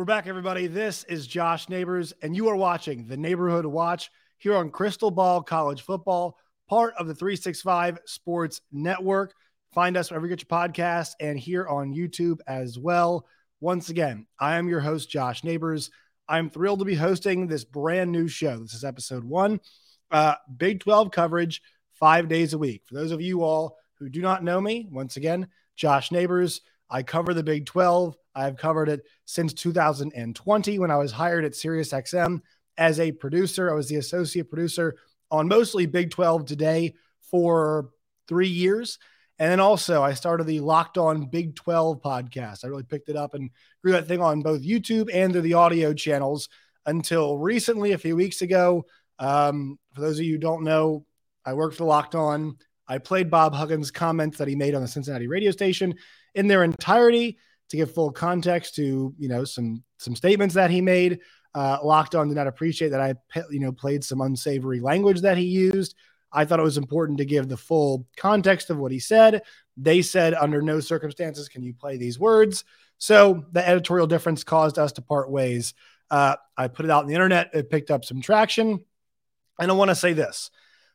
We're back, everybody. This is Josh Neighbors, and you are watching the Neighborhood Watch here on Crystal Ball College Football, part of the 365 Sports Network. Find us wherever you get your podcasts and here on YouTube as well. Once again, I am your host, Josh Neighbors. I'm thrilled to be hosting this brand new show. This is episode one, uh, Big 12 coverage, five days a week. For those of you all who do not know me, once again, Josh Neighbors. I cover the Big 12. I've covered it since 2020 when I was hired at SiriusXM as a producer. I was the associate producer on mostly Big 12 today for three years. And then also, I started the Locked On Big 12 podcast. I really picked it up and grew that thing on both YouTube and through the audio channels until recently, a few weeks ago. Um, for those of you who don't know, I worked for Locked On. I played Bob Huggins' comments that he made on the Cincinnati radio station in their entirety to give full context to you know some some statements that he made. Uh, Locked On did not appreciate that I you know played some unsavory language that he used. I thought it was important to give the full context of what he said. They said under no circumstances can you play these words. So the editorial difference caused us to part ways. Uh, I put it out on the internet. It picked up some traction. And I want to say this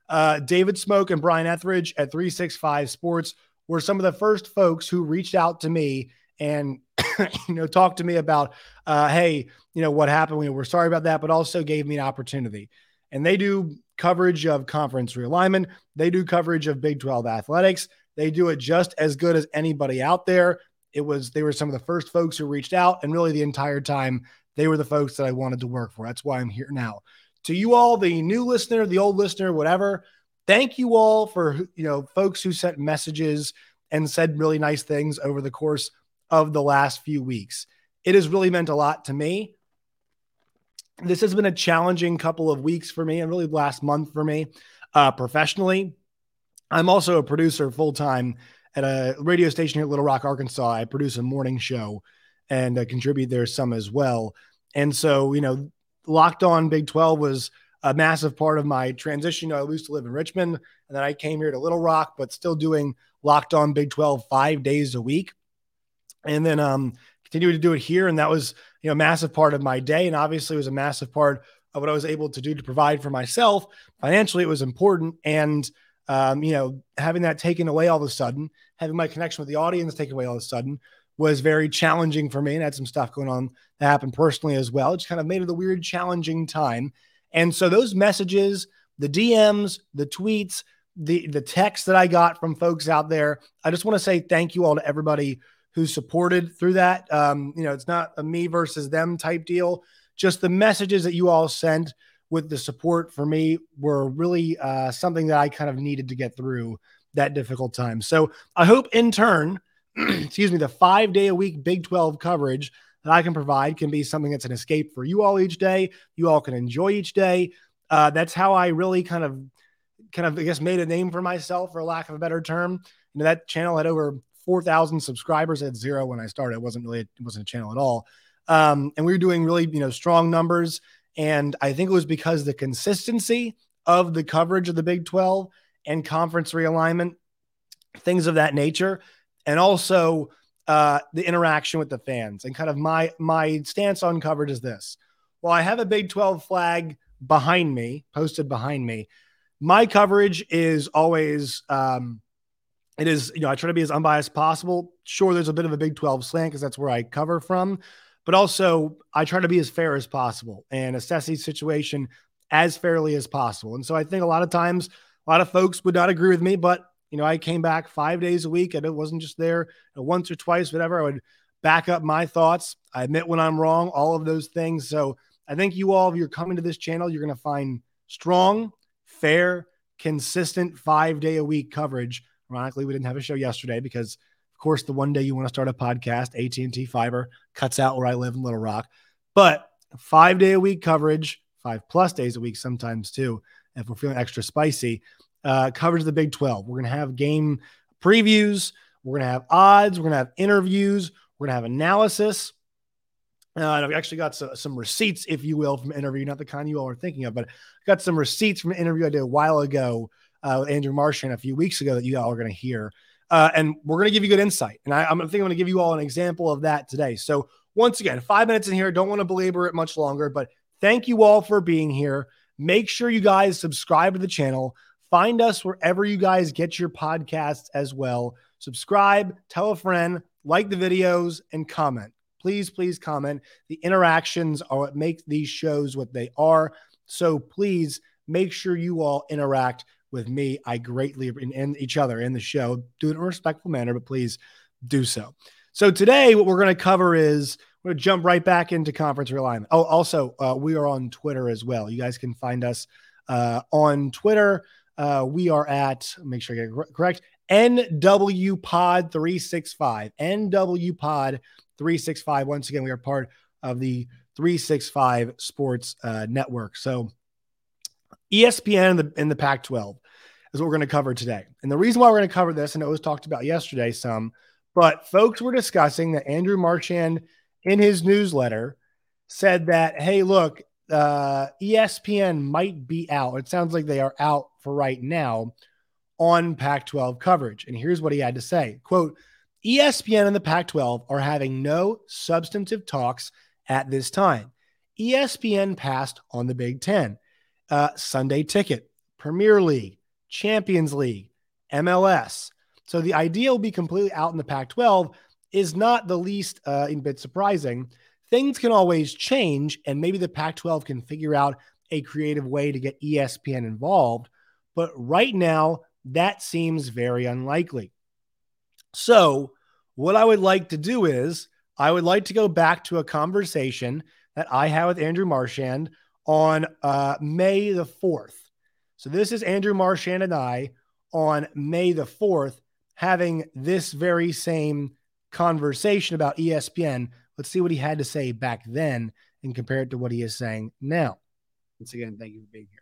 uh, David Smoke and Brian Etheridge at 365 Sports were some of the first folks who reached out to me and you know talked to me about uh, hey you know what happened. We were sorry about that but also gave me an opportunity. And they do coverage of conference realignment. They do coverage of big 12 athletics. They do it just as good as anybody out there. It was they were some of the first folks who reached out and really the entire time they were the folks that i wanted to work for. That's why i'm here now. To you all the new listener the old listener whatever thank you all for you know folks who sent messages and said really nice things over the course of the last few weeks. It has really meant a lot to me. This has been a challenging couple of weeks for me and really the last month for me uh, professionally. I'm also a producer full time at a radio station here at Little Rock, Arkansas. I produce a morning show and uh, contribute there some as well. And so, you know, Locked On Big 12 was a massive part of my transition. You know, I used to live in Richmond and then I came here to Little Rock, but still doing Locked On Big 12 five days a week. And then um, to do it here. And that was, you know, a massive part of my day. And obviously, was a massive part of what I was able to do to provide for myself. Financially, it was important. And, um, you know, having that taken away all of a sudden, having my connection with the audience taken away all of a sudden was very challenging for me and had some stuff going on that happened personally as well. It just kind of made it a weird, challenging time. And so those messages, the DMs, the tweets, the the text that I got from folks out there, I just want to say thank you all to everybody who supported through that. Um, you know, it's not a me versus them type deal. Just the messages that you all sent with the support for me were really uh, something that I kind of needed to get through that difficult time. So I hope in turn, excuse me, the five day a week Big 12 coverage that I can provide can be something that's an escape for you all each day. You all can enjoy each day. Uh, that's how I really kind of, kind of, I guess, made a name for myself, for lack of a better term. You know, that channel had over 4,000 subscribers. at zero when I started. It wasn't really, it wasn't a channel at all. Um, and we were doing really, you know, strong numbers. And I think it was because the consistency of the coverage of the Big 12 and conference realignment, things of that nature, and also uh, the interaction with the fans. And kind of my my stance on coverage is this: while I have a Big 12 flag behind me, posted behind me, my coverage is always um, it is you know I try to be as unbiased possible. Sure, there's a bit of a Big 12 slant because that's where I cover from, but also I try to be as fair as possible and assess each situation as fairly as possible. And so I think a lot of times a lot of folks would not agree with me, but you know, I came back five days a week and it wasn't just there once or twice, whatever. I would back up my thoughts. I admit when I'm wrong, all of those things. So I think you all, if you're coming to this channel, you're going to find strong, fair, consistent five day a week coverage. Ironically, we didn't have a show yesterday because, of course, the one day you want to start a podcast, AT&T Fiber cuts out where I live in Little Rock. But five day a week coverage, five plus days a week sometimes too, if we're feeling extra spicy, uh, coverage of the Big 12. We're going to have game previews. We're going to have odds. We're going to have interviews. We're going to have analysis. Uh, and I've actually got some, some, receipts, if you will, from interview, not the kind you all are thinking of, but I got some receipts from an interview I did a while ago uh, with Andrew Marchand a few weeks ago that you all are going to hear. Uh, and we're going to give you good insight. And I, I'm think I'm going to give you all an example of that today. So once again, five minutes in here. Don't want to belabor it much longer, but thank you all for being here. Make sure you guys subscribe to the channel. Find us wherever you guys get your podcasts as well. Subscribe, tell a friend, like the videos, and comment please, please comment. The interactions are what make these shows what they are. So please make sure you all interact with me. I greatly and each other in the show. Do it in a respectful manner, but please do so. So today, what we're going to cover is we're going to jump right back into conference realignment. Oh, also, uh, we are on Twitter as well. You guys can find us uh, on Twitter. Uh, we are at make sure I get it correct. NW Pod 365. NW Pod 365. Once again, we are part of the 365 Sports uh, Network. So ESPN in the, in the Pac 12 what we're going to cover today. And the reason why we're going to cover this, and it was talked about yesterday some, but folks were discussing that Andrew Marchand in his newsletter said that, hey, look, uh, ESPN might be out. It sounds like they are out for right now on Pac 12 coverage. And here's what he had to say quote, ESPN and the Pac 12 are having no substantive talks at this time. ESPN passed on the Big Ten, uh, Sunday ticket, Premier League, Champions League, MLS. So the idea will be completely out in the Pac 12 is not the least uh, in bit surprising. Things can always change, and maybe the Pac 12 can figure out a creative way to get ESPN involved. But right now, that seems very unlikely. So, what I would like to do is I would like to go back to a conversation that I had with Andrew Marchand on uh, May the 4th. So this is Andrew Marchand and I on May the 4th having this very same conversation about ESPN. Let's see what he had to say back then and compare it to what he is saying now. Once again, thank you for being here.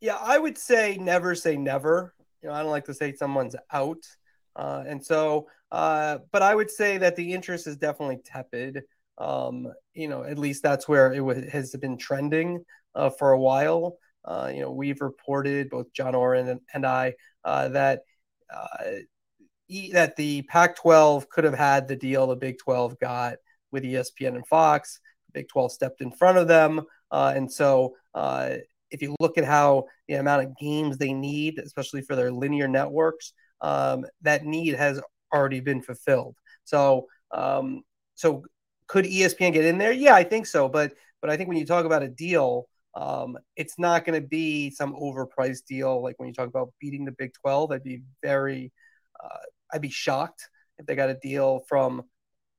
Yeah, I would say never say never. You know, I don't like to say someone's out. Uh, and so, uh, but I would say that the interest is definitely tepid. Um, you know, at least that's where it w- has been trending uh, for a while. Uh, you know, we've reported both John Ourand and, and I uh, that uh, e- that the Pac-12 could have had the deal the Big 12 got with ESPN and Fox. The Big 12 stepped in front of them, and so if you look at how the amount of games they need, especially for their linear networks, um, that need has already been fulfilled. So, um, so could ESPN get in there? Yeah, I think so. But but I think when you talk about a deal, um, it's not going to be some overpriced deal like when you talk about beating the Big Twelve. I'd be very, uh, I'd be shocked if they got a deal from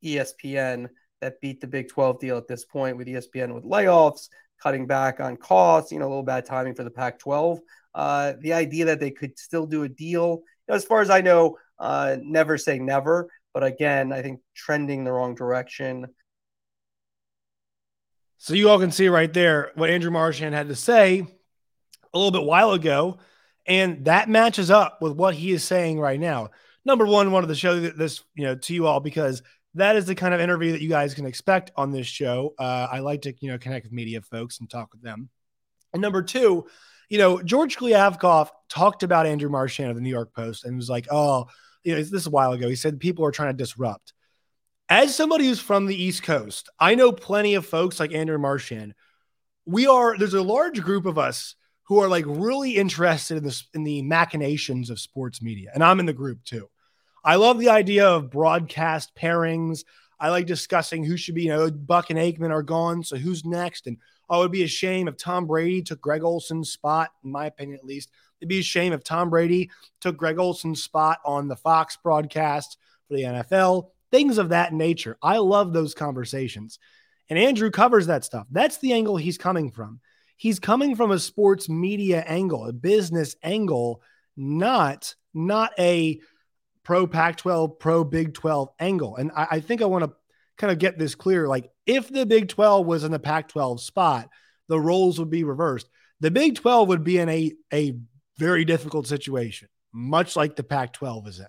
ESPN that beat the Big 12 deal at this point with ESPN with layoffs, cutting back on costs, you know, a little bad timing for the Pac 12. Uh, the idea that they could still do a deal as far as I know, uh, never say never. But again, I think trending the wrong direction. So you all can see right there what Andrew Marchand had to say a little bit while ago, and that matches up with what he is saying right now. Number one, wanted to show this, you know, to you all because that is the kind of interview that you guys can expect on this show. Uh, I like to, you know, connect with media folks and talk with them. And number two, you know, George Kliavkoff talked about Andrew Marchand of the New York Post and was like, oh, you know, this is a while ago. He said people are trying to disrupt. As somebody who's from the East Coast, I know plenty of folks like Andrew Marchand. We are there's a large group of us who are like really interested in this in the machinations of sports media, and I'm in the group too. I love the idea of broadcast pairings. I like discussing who should be, you know, Buck and Aikman are gone, so who's next, and Oh, it'd be a shame if Tom Brady took Greg Olsen's spot, in my opinion, at least. It'd be a shame if Tom Brady took Greg Olsen's spot on the Fox broadcast for the NFL, things of that nature. I love those conversations. And Andrew covers that stuff. That's the angle he's coming from. He's coming from a sports media angle, a business angle, not not a pro Pac 12, pro Big 12 angle. And I, I think I want to kind of get this clear. Like, if the Big 12 was in the Pac 12 spot, the roles would be reversed. The Big 12 would be in a, a very difficult situation, much like the Pac 12 is in.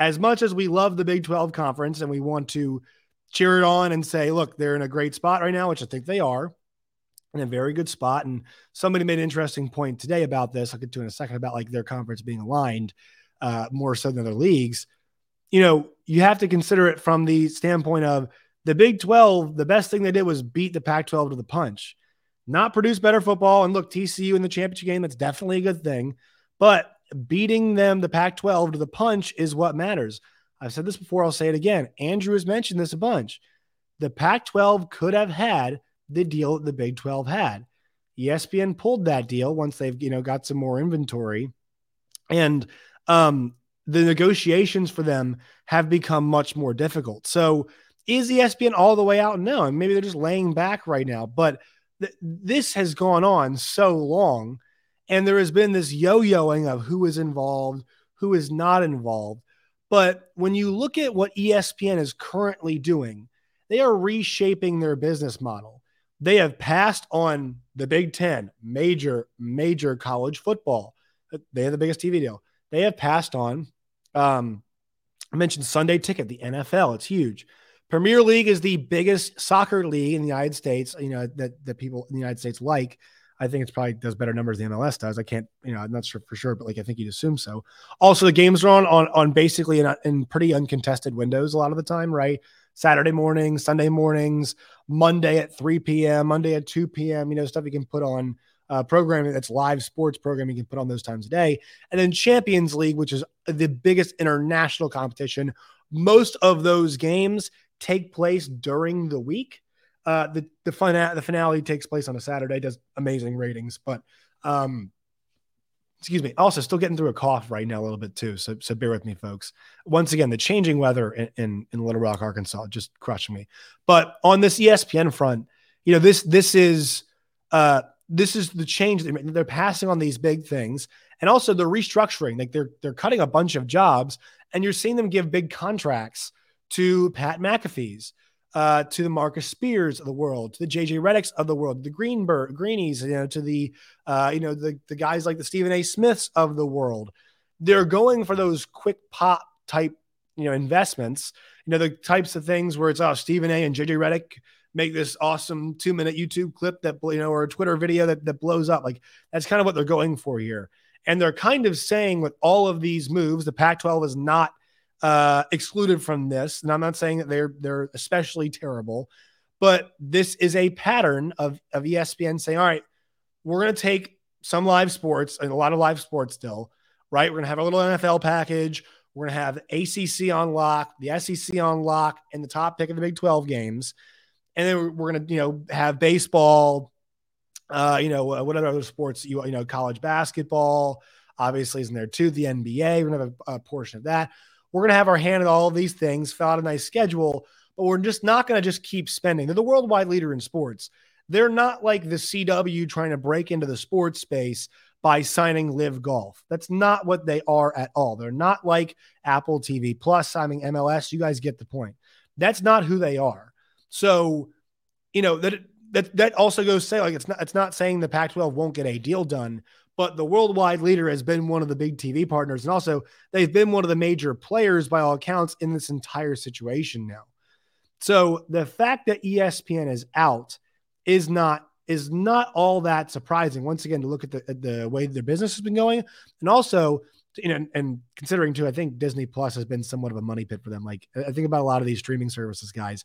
As much as we love the Big 12 conference and we want to cheer it on and say, look, they're in a great spot right now, which I think they are in a very good spot. And somebody made an interesting point today about this. I'll get to in a second about like their conference being aligned uh, more so than other leagues. You know, you have to consider it from the standpoint of the Big 12. The best thing they did was beat the Pac 12 to the punch, not produce better football. And look, TCU in the championship game, that's definitely a good thing. But beating them, the Pac 12 to the punch, is what matters. I've said this before, I'll say it again. Andrew has mentioned this a bunch. The Pac 12 could have had the deal that the Big 12 had. ESPN pulled that deal once they've, you know, got some more inventory. And um, the negotiations for them have become much more difficult. So is ESPN all the way out? No, and maybe they're just laying back right now. But th- this has gone on so long, and there has been this yo-yoing of who is involved, who is not involved. But when you look at what ESPN is currently doing, they are reshaping their business model. They have passed on the Big Ten, major, major college football. They have the biggest TV deal. They have passed on. Um, I mentioned Sunday Ticket, the NFL. It's huge. Premier League is the biggest soccer league in the United States. You know that that people in the United States like. I think it's probably does better numbers than MLS does. I can't, you know, I'm not sure for sure, but like I think you'd assume so. Also, the games are on on on basically in, in pretty uncontested windows a lot of the time, right? Saturday mornings, Sunday mornings, Monday at 3 p.m., Monday at 2 p.m. You know, stuff you can put on uh, programming that's live sports programming you can put on those times a day. And then Champions League, which is the biggest international competition. Most of those games take place during the week. Uh, the the finale the finale takes place on a Saturday, does amazing ratings, but um, excuse me. Also, still getting through a cough right now a little bit too, so so bear with me, folks. Once again, the changing weather in in, in Little Rock, Arkansas, just crushing me. But on this ESPN front, you know this this is uh this is the change they're passing on these big things, and also they're restructuring. Like they're they're cutting a bunch of jobs, and you're seeing them give big contracts to Pat McAfee's uh, to the Marcus Spears of the world, to the JJ Redicks of the world, the Greenberg Greenies, you know, to the uh, you know the the guys like the Stephen A. Smiths of the world. They're going for those quick pop type you know investments. You know the types of things where it's oh Stephen A. and JJ Redick make this awesome two minute YouTube clip that you know or a Twitter video that that blows up. Like that's kind of what they're going for here. And they're kind of saying with all of these moves, the Pac-12 is not uh, excluded from this. And I'm not saying that they're they're especially terrible, but this is a pattern of of ESPN saying, all right, we're going to take some live sports and a lot of live sports still, right? We're going to have a little NFL package. We're going to have ACC on lock, the SEC on lock, and the top pick of the Big 12 games. And then we're going to, you know, have baseball, uh, you know, whatever other sports, you, you know, college basketball obviously is in there too. The NBA, we're going to have a, a portion of that. We're going to have our hand at all of these things, fill out a nice schedule, but we're just not going to just keep spending. They're the worldwide leader in sports. They're not like the CW trying to break into the sports space by signing LIV Golf. That's not what they are at all. They're not like Apple TV Plus signing MLS. You guys get the point. That's not who they are. So, you know, that that that also goes say like it's not it's not saying the Pac-12 won't get a deal done, but the worldwide leader has been one of the big TV partners. And also, they've been one of the major players by all accounts in this entire situation now. So the fact that ESPN is out is not is not all that surprising. Once again, to look at the at the way their business has been going, and also you know, and considering too, I think Disney Plus has been somewhat of a money pit for them. Like I think about a lot of these streaming services, guys.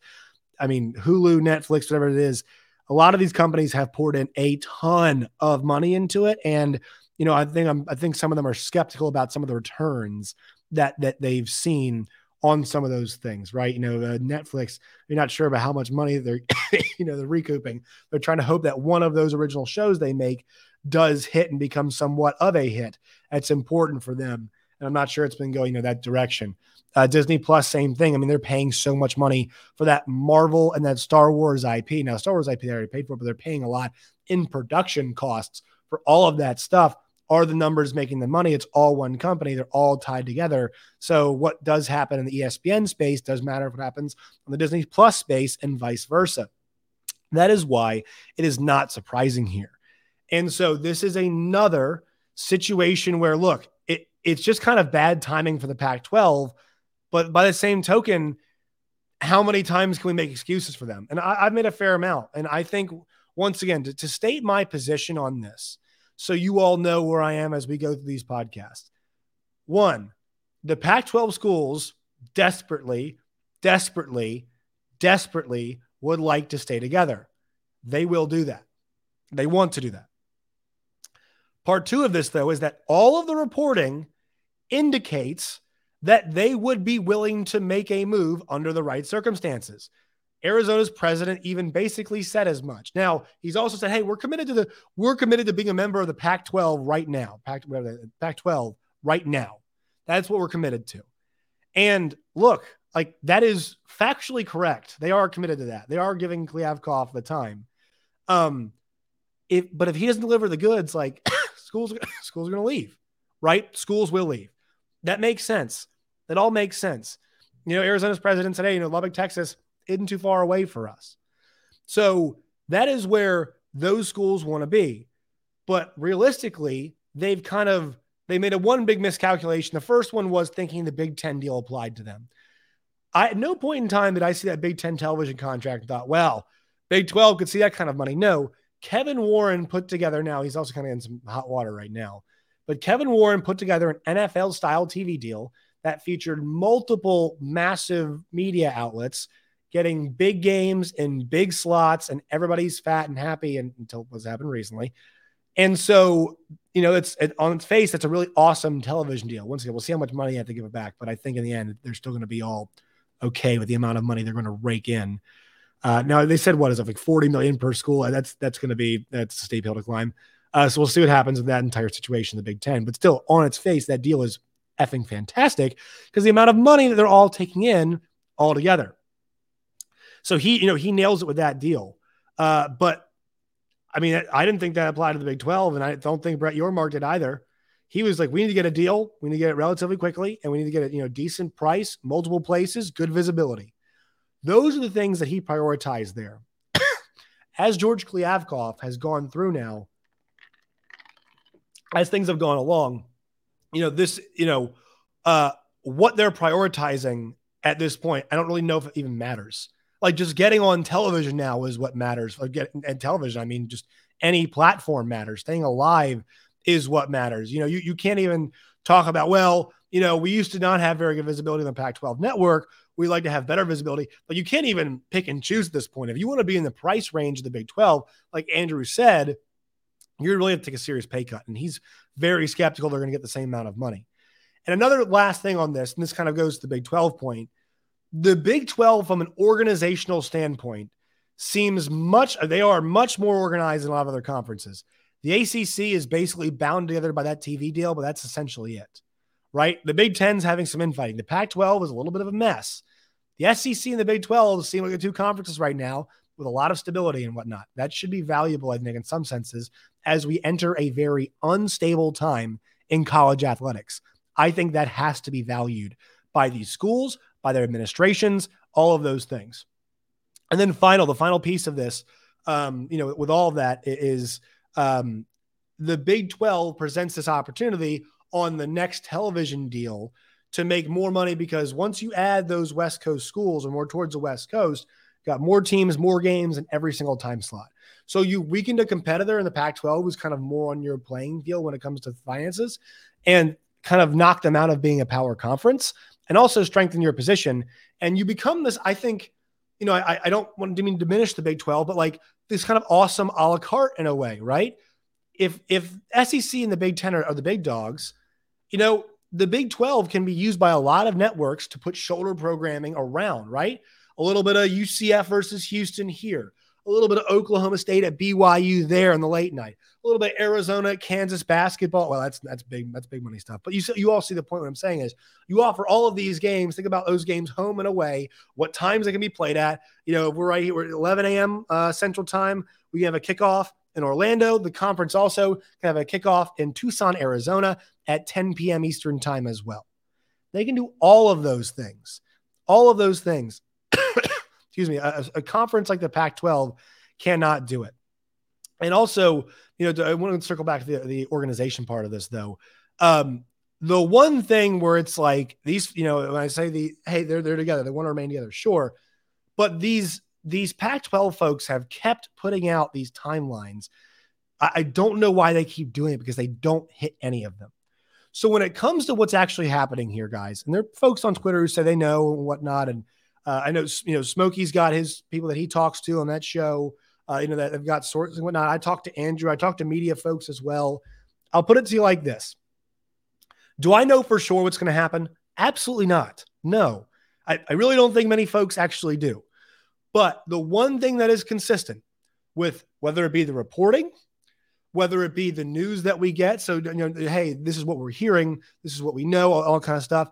I mean, Hulu, Netflix, whatever it is, a lot of these companies have poured in a ton of money into it. And you know i think i'm i think some of them are skeptical about some of the returns that that they've seen on some of those things right? You know uh, netflix you're not sure about how much money they're you know they're recouping. They're trying to hope that one of those original shows they make does hit and become somewhat of a hit. That's important for them and i'm not sure it's been going know that direction uh, Disney Plus, same thing. I mean, they're paying so much money for that Marvel and that Star Wars IP. Now, Star Wars IP they already paid for, but they're paying a lot in production costs for all of that stuff. are the numbers making the money. It's all one company. They're all tied together. So what does happen in the ESPN space does matter if it happens on the Disney Plus space and vice versa. That is why it is not surprising here. And so this is another situation where look, it's just kind of bad timing for the Pac 12. But by the same token, how many times can we make excuses for them? And I, have made a fair amount. And I think, once again, to, to state my position on this, so you all know where I am as we go through these podcasts. One, the Pac 12 schools desperately, desperately, desperately would like to stay together. They will do that. They want to do that. Part two of this, though, is that all of the reporting indicates that they would be willing to make a move under the right circumstances. Arizona's president even basically said as much. Now, he's also said, "Hey, we're committed to the we're committed to being a member of the Pac-12 right now. Pac Pac-12 right now. That's what we're committed to." And look, like that is factually correct. They are committed to that. They are giving Kliavkoff the time. Um, if but if he doesn't deliver the goods, like schools schools are going to leave, right? Schools will leave. That makes sense. That all makes sense. You know, Arizona's president "Hey, you know, Lubbock, Texas." isn't too far away for us. So that is where those schools want to be. But realistically, they've kind of they made a one big miscalculation. The first one was thinking the Big Ten deal applied to them. I at no point in time did I see that Big Ten television contract and thought, well, Big 12 could see that kind of money. No, Kevin Warren put together now, he's also kind of in some hot water right now, but Kevin Warren put together an NFL style TV deal that featured multiple massive media outlets getting big games in big slots and everybody's fat and happy and, until what's happened recently. And so, you know, it's it, on its face, that's a really awesome television deal. Once again, we'll see how much money you have to give it back, but I think in the end, they're still going to be all okay with the amount of money they're going to rake in. Uh, now they said what is it like 40 million per school? That's that's going to be that's a steep hill to climb. Uh, so we'll see what happens with that entire situation, the Big Ten. But still, on its face, that deal is effing fantastic because the amount of money that they're all taking in all together. So he, you know, he nails it with that deal. Uh, but I mean, I didn't think that applied to the Big 12, and I don't think Brett Yormark did either. He was like, we need to get a deal. We need to get it relatively quickly, and we need to get it, you know, decent price, multiple places, good visibility. Those are the things that he prioritized there. as George Kliavkoff has gone through now, as things have gone along, you know, this, you know, uh, what they're prioritizing at this point, I don't really know if it even matters like just getting on television now is what matters. Like get and television, I mean, just any platform matters. Staying alive is what matters. You know, you, you can't even talk about, well, you know, we used to not have very good visibility on the Pac 12 network. We like to have better visibility, but you can't even pick and choose at this point. If you want to be in the price range of the Big 12, like Andrew said, you really have to take a serious pay cut. And he's very skeptical they're going to get the same amount of money. And another last thing on this, and this kind of goes to the Big 12 point, the Big 12, from an organizational standpoint, seems much, they are much more organized than a lot of other conferences. The ACC is basically bound together by that TV deal, but that's essentially it, right? The Big 10's having some infighting. The Pac 12 is a little bit of a mess. The SEC and the Big 12 seem like the two conferences right now with a lot of stability and whatnot. That should be valuable, I think, in some senses, as we enter a very unstable time in college athletics. I think that has to be valued by these schools, by their administrations, all of those things. And then final, the final piece of this, um, you know, with all of that is um, the Big 12 presents this opportunity on the next television deal to make more money because once you add those West Coast schools or more towards the West Coast, got more teams, more games in every single time slot. So you weakened a competitor in the Pac 12 who's kind of more on your playing field when it comes to finances and kind of knocked them out of being a power conference and also strengthen your position. And you become this, I think, you know, I, I don't want to mean diminish the Big 12, but like this kind of awesome a la carte in a way, right? If if SEC and the Big 10 are, are the big dogs, you know, the Big 12 can be used by a lot of networks to put shoulder programming around, right? A little bit of UCF versus Houston here, a little bit of Oklahoma State at BYU there in the late night, a little bit Arizona, at Kansas basketball. Well, that's that's big. That's big money stuff. But you you all see the point. What I'm saying is, you offer all of these games. Think about those games home and away. What times they can be played at. You know, we're right here, we're at 11 a.m. Uh, Central Time. We have a kickoff in Orlando. The conference also can have a kickoff in Tucson, Arizona at 10 p.m. Eastern time as well. They can do all of those things. All of those things. Excuse me. A, a conference like the Pac 12 cannot do it. And also, you know, I want to circle back to the, the organization part of this, though. Um, the one thing where it's like these, you know, when I say the hey, they're they're together, they want to remain together, sure. But these these Pac-12 folks have kept putting out these timelines. I, I don't know why they keep doing it because they don't hit any of them. So when it comes to what's actually happening here, guys, and there are folks on Twitter who say they know and whatnot, and uh, I know you know Smokey's got his people that he talks to on that show. Uh, you know that have got sources and whatnot. I talked to Andrew. I talked to media folks as well. I'll put it to you like this: Do I know for sure what's going to happen? Absolutely not. No, I, I really don't think many folks actually do. But the one thing that is consistent with whether it be the reporting, whether it be the news that we get, so you know, hey, this is what we're hearing, this is what we know, all, all kind of stuff.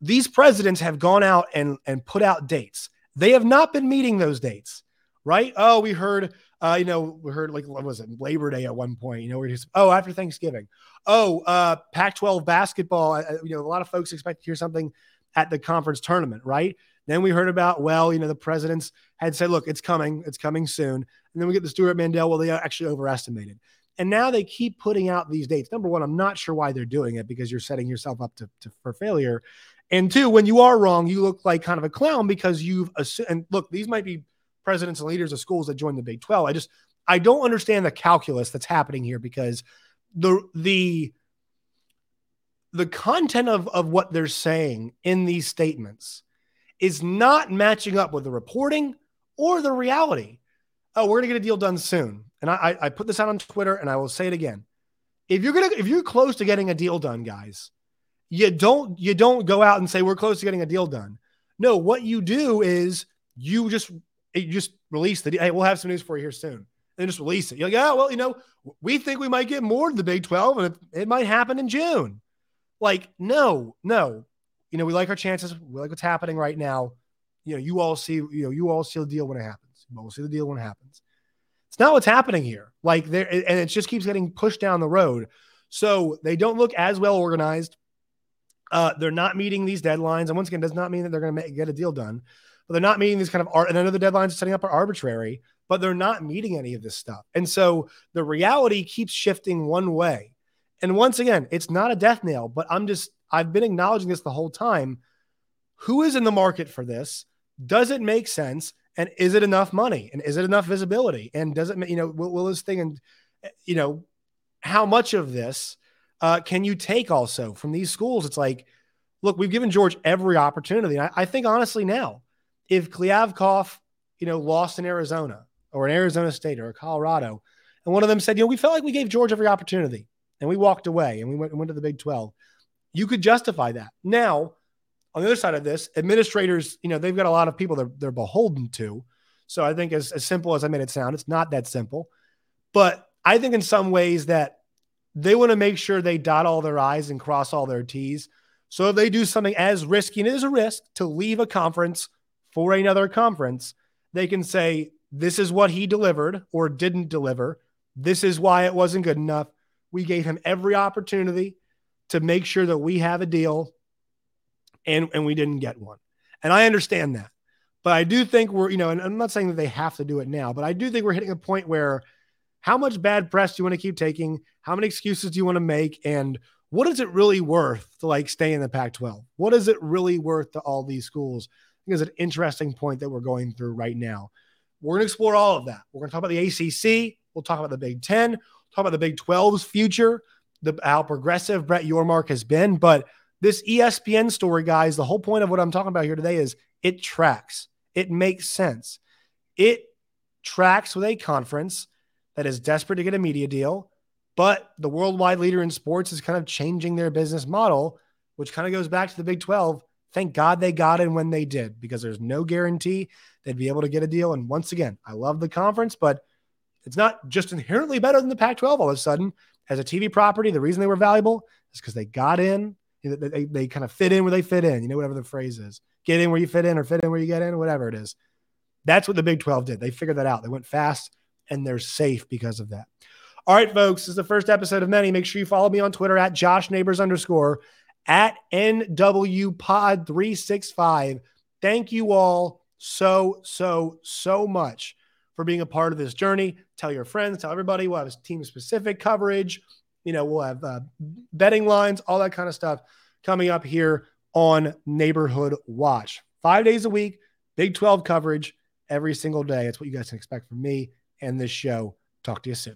These presidents have gone out and and put out dates. They have not been meeting those dates, right? Oh, we heard, uh, you know, we heard like what was it, Labor Day at one point. You know, we're just oh after Thanksgiving. Oh, uh, Pac-12 basketball. Uh, you know, a lot of folks expect to hear something at the conference tournament, right? Then we heard about, well, you know, the presidents had said, look, it's coming, it's coming soon. And then we get the Stewart Mandel, well, they actually overestimated. And now they keep putting out these dates. Number one, I'm not sure why they're doing it because you're setting yourself up to, to for failure. And two, when you are wrong, you look like kind of a clown because you've assumed, and look, these might be presidents and leaders of schools that joined the Big 12. I just, I don't understand the calculus that's happening here because the, the, the content of, of what they're saying in these statements is not matching up with the reporting or the reality. Oh, we're gonna get a deal done soon. And I, I put this out on Twitter and I will say it again. If you're gonna if you're close to getting a deal done, guys, you don't you don't go out and say we're close to getting a deal done. No, what you do is you just you just release the hey, we'll have some news for you here soon. And just release it. You're like, yeah, well, you know, we think we might get more than the Big 12 and it, it might happen in June. Like, no, no, you know, we like our chances. We like what's happening right now. You know, you all see, you know, you all see the deal when it happens. You all see the deal when it happens. It's not what's happening here. Like there, and it just keeps getting pushed down the road. So they don't look as well organized. Uh, they're not meeting these deadlines. And once again, does not mean that they're going to get a deal done, but they're not meeting these kind of art. And I know the deadlines setting up are arbitrary, but they're not meeting any of this stuff. And so the reality keeps shifting one way. And once again, it's not a death nail, but I'm just I've been acknowledging this the whole time. Who is in the market for this? Does it make sense? And is it enough money? And is it enough visibility? And does it, you know, will, will this thing and, you know, how much of this uh, can you take also from these schools? It's like, look, we've given George every opportunity. I, I think honestly now, if Kliavkoff, you know, lost in Arizona or in Arizona State or Colorado, and one of them said, you know, we felt like we gave George every opportunity and we walked away and we went, went to the Big 12 you could justify that. Now, on the other side of this, administrators, you know, they've got a lot of people they're, they're beholden to. So I think as, as simple as I made it sound, it's not that simple. But I think in some ways that they want to make sure they dot all their I's and cross all their T's. So if they do something as risky, and it is a risk to leave a conference for another conference, they can say, this is what he delivered or didn't deliver. This is why it wasn't good enough. We gave him every opportunity to make sure that we have a deal and and we didn't get one. And I understand that. But I do think we're, you know, and I'm not saying that they have to do it now, but I do think we're hitting a point where how much bad press do you want to keep taking? How many excuses do you want to make? And what is it really worth to like stay in the Pac 12? What is it really worth to all these schools? I think it's an interesting point that we're going through right now. We're going to explore all of that. We're going to talk about the ACC. We'll talk about the Big 10, talk about the Big 12's future the how progressive Brett Yormark has been. But this ESPN story, guys, the whole point of what I'm talking about here today is it tracks. It makes sense. It tracks with a conference that is desperate to get a media deal, but the worldwide leader in sports is kind of changing their business model, which kind of goes back to the Big 12. Thank God they got in when they did because there's no guarantee they'd be able to get a deal. And once again, I love the conference, but it's not just inherently better than the Pac 12 all of a sudden as a TV property, the reason they were valuable is because they got in. You they, they kind of fit in where they fit in. You know, whatever the phrase is, get in where you fit in, or fit in where you get in, whatever it is. That's what the Big 12 did. They figured that out. They went fast and they're safe because of that. All right, folks, this is the first episode of many. Make sure you follow me on Twitter at Josh Neighbors underscore at NW Pod 365. Thank you all so, so, so much for being a part of this journey. Tell your friends, tell everybody. We'll have team specific coverage. You know, we'll have uh, betting lines, all that kind of stuff coming up here on Neighborhood Watch. Five days a week, Big 12 coverage every single day. That's what you guys can expect from me and this show. Talk to you soon.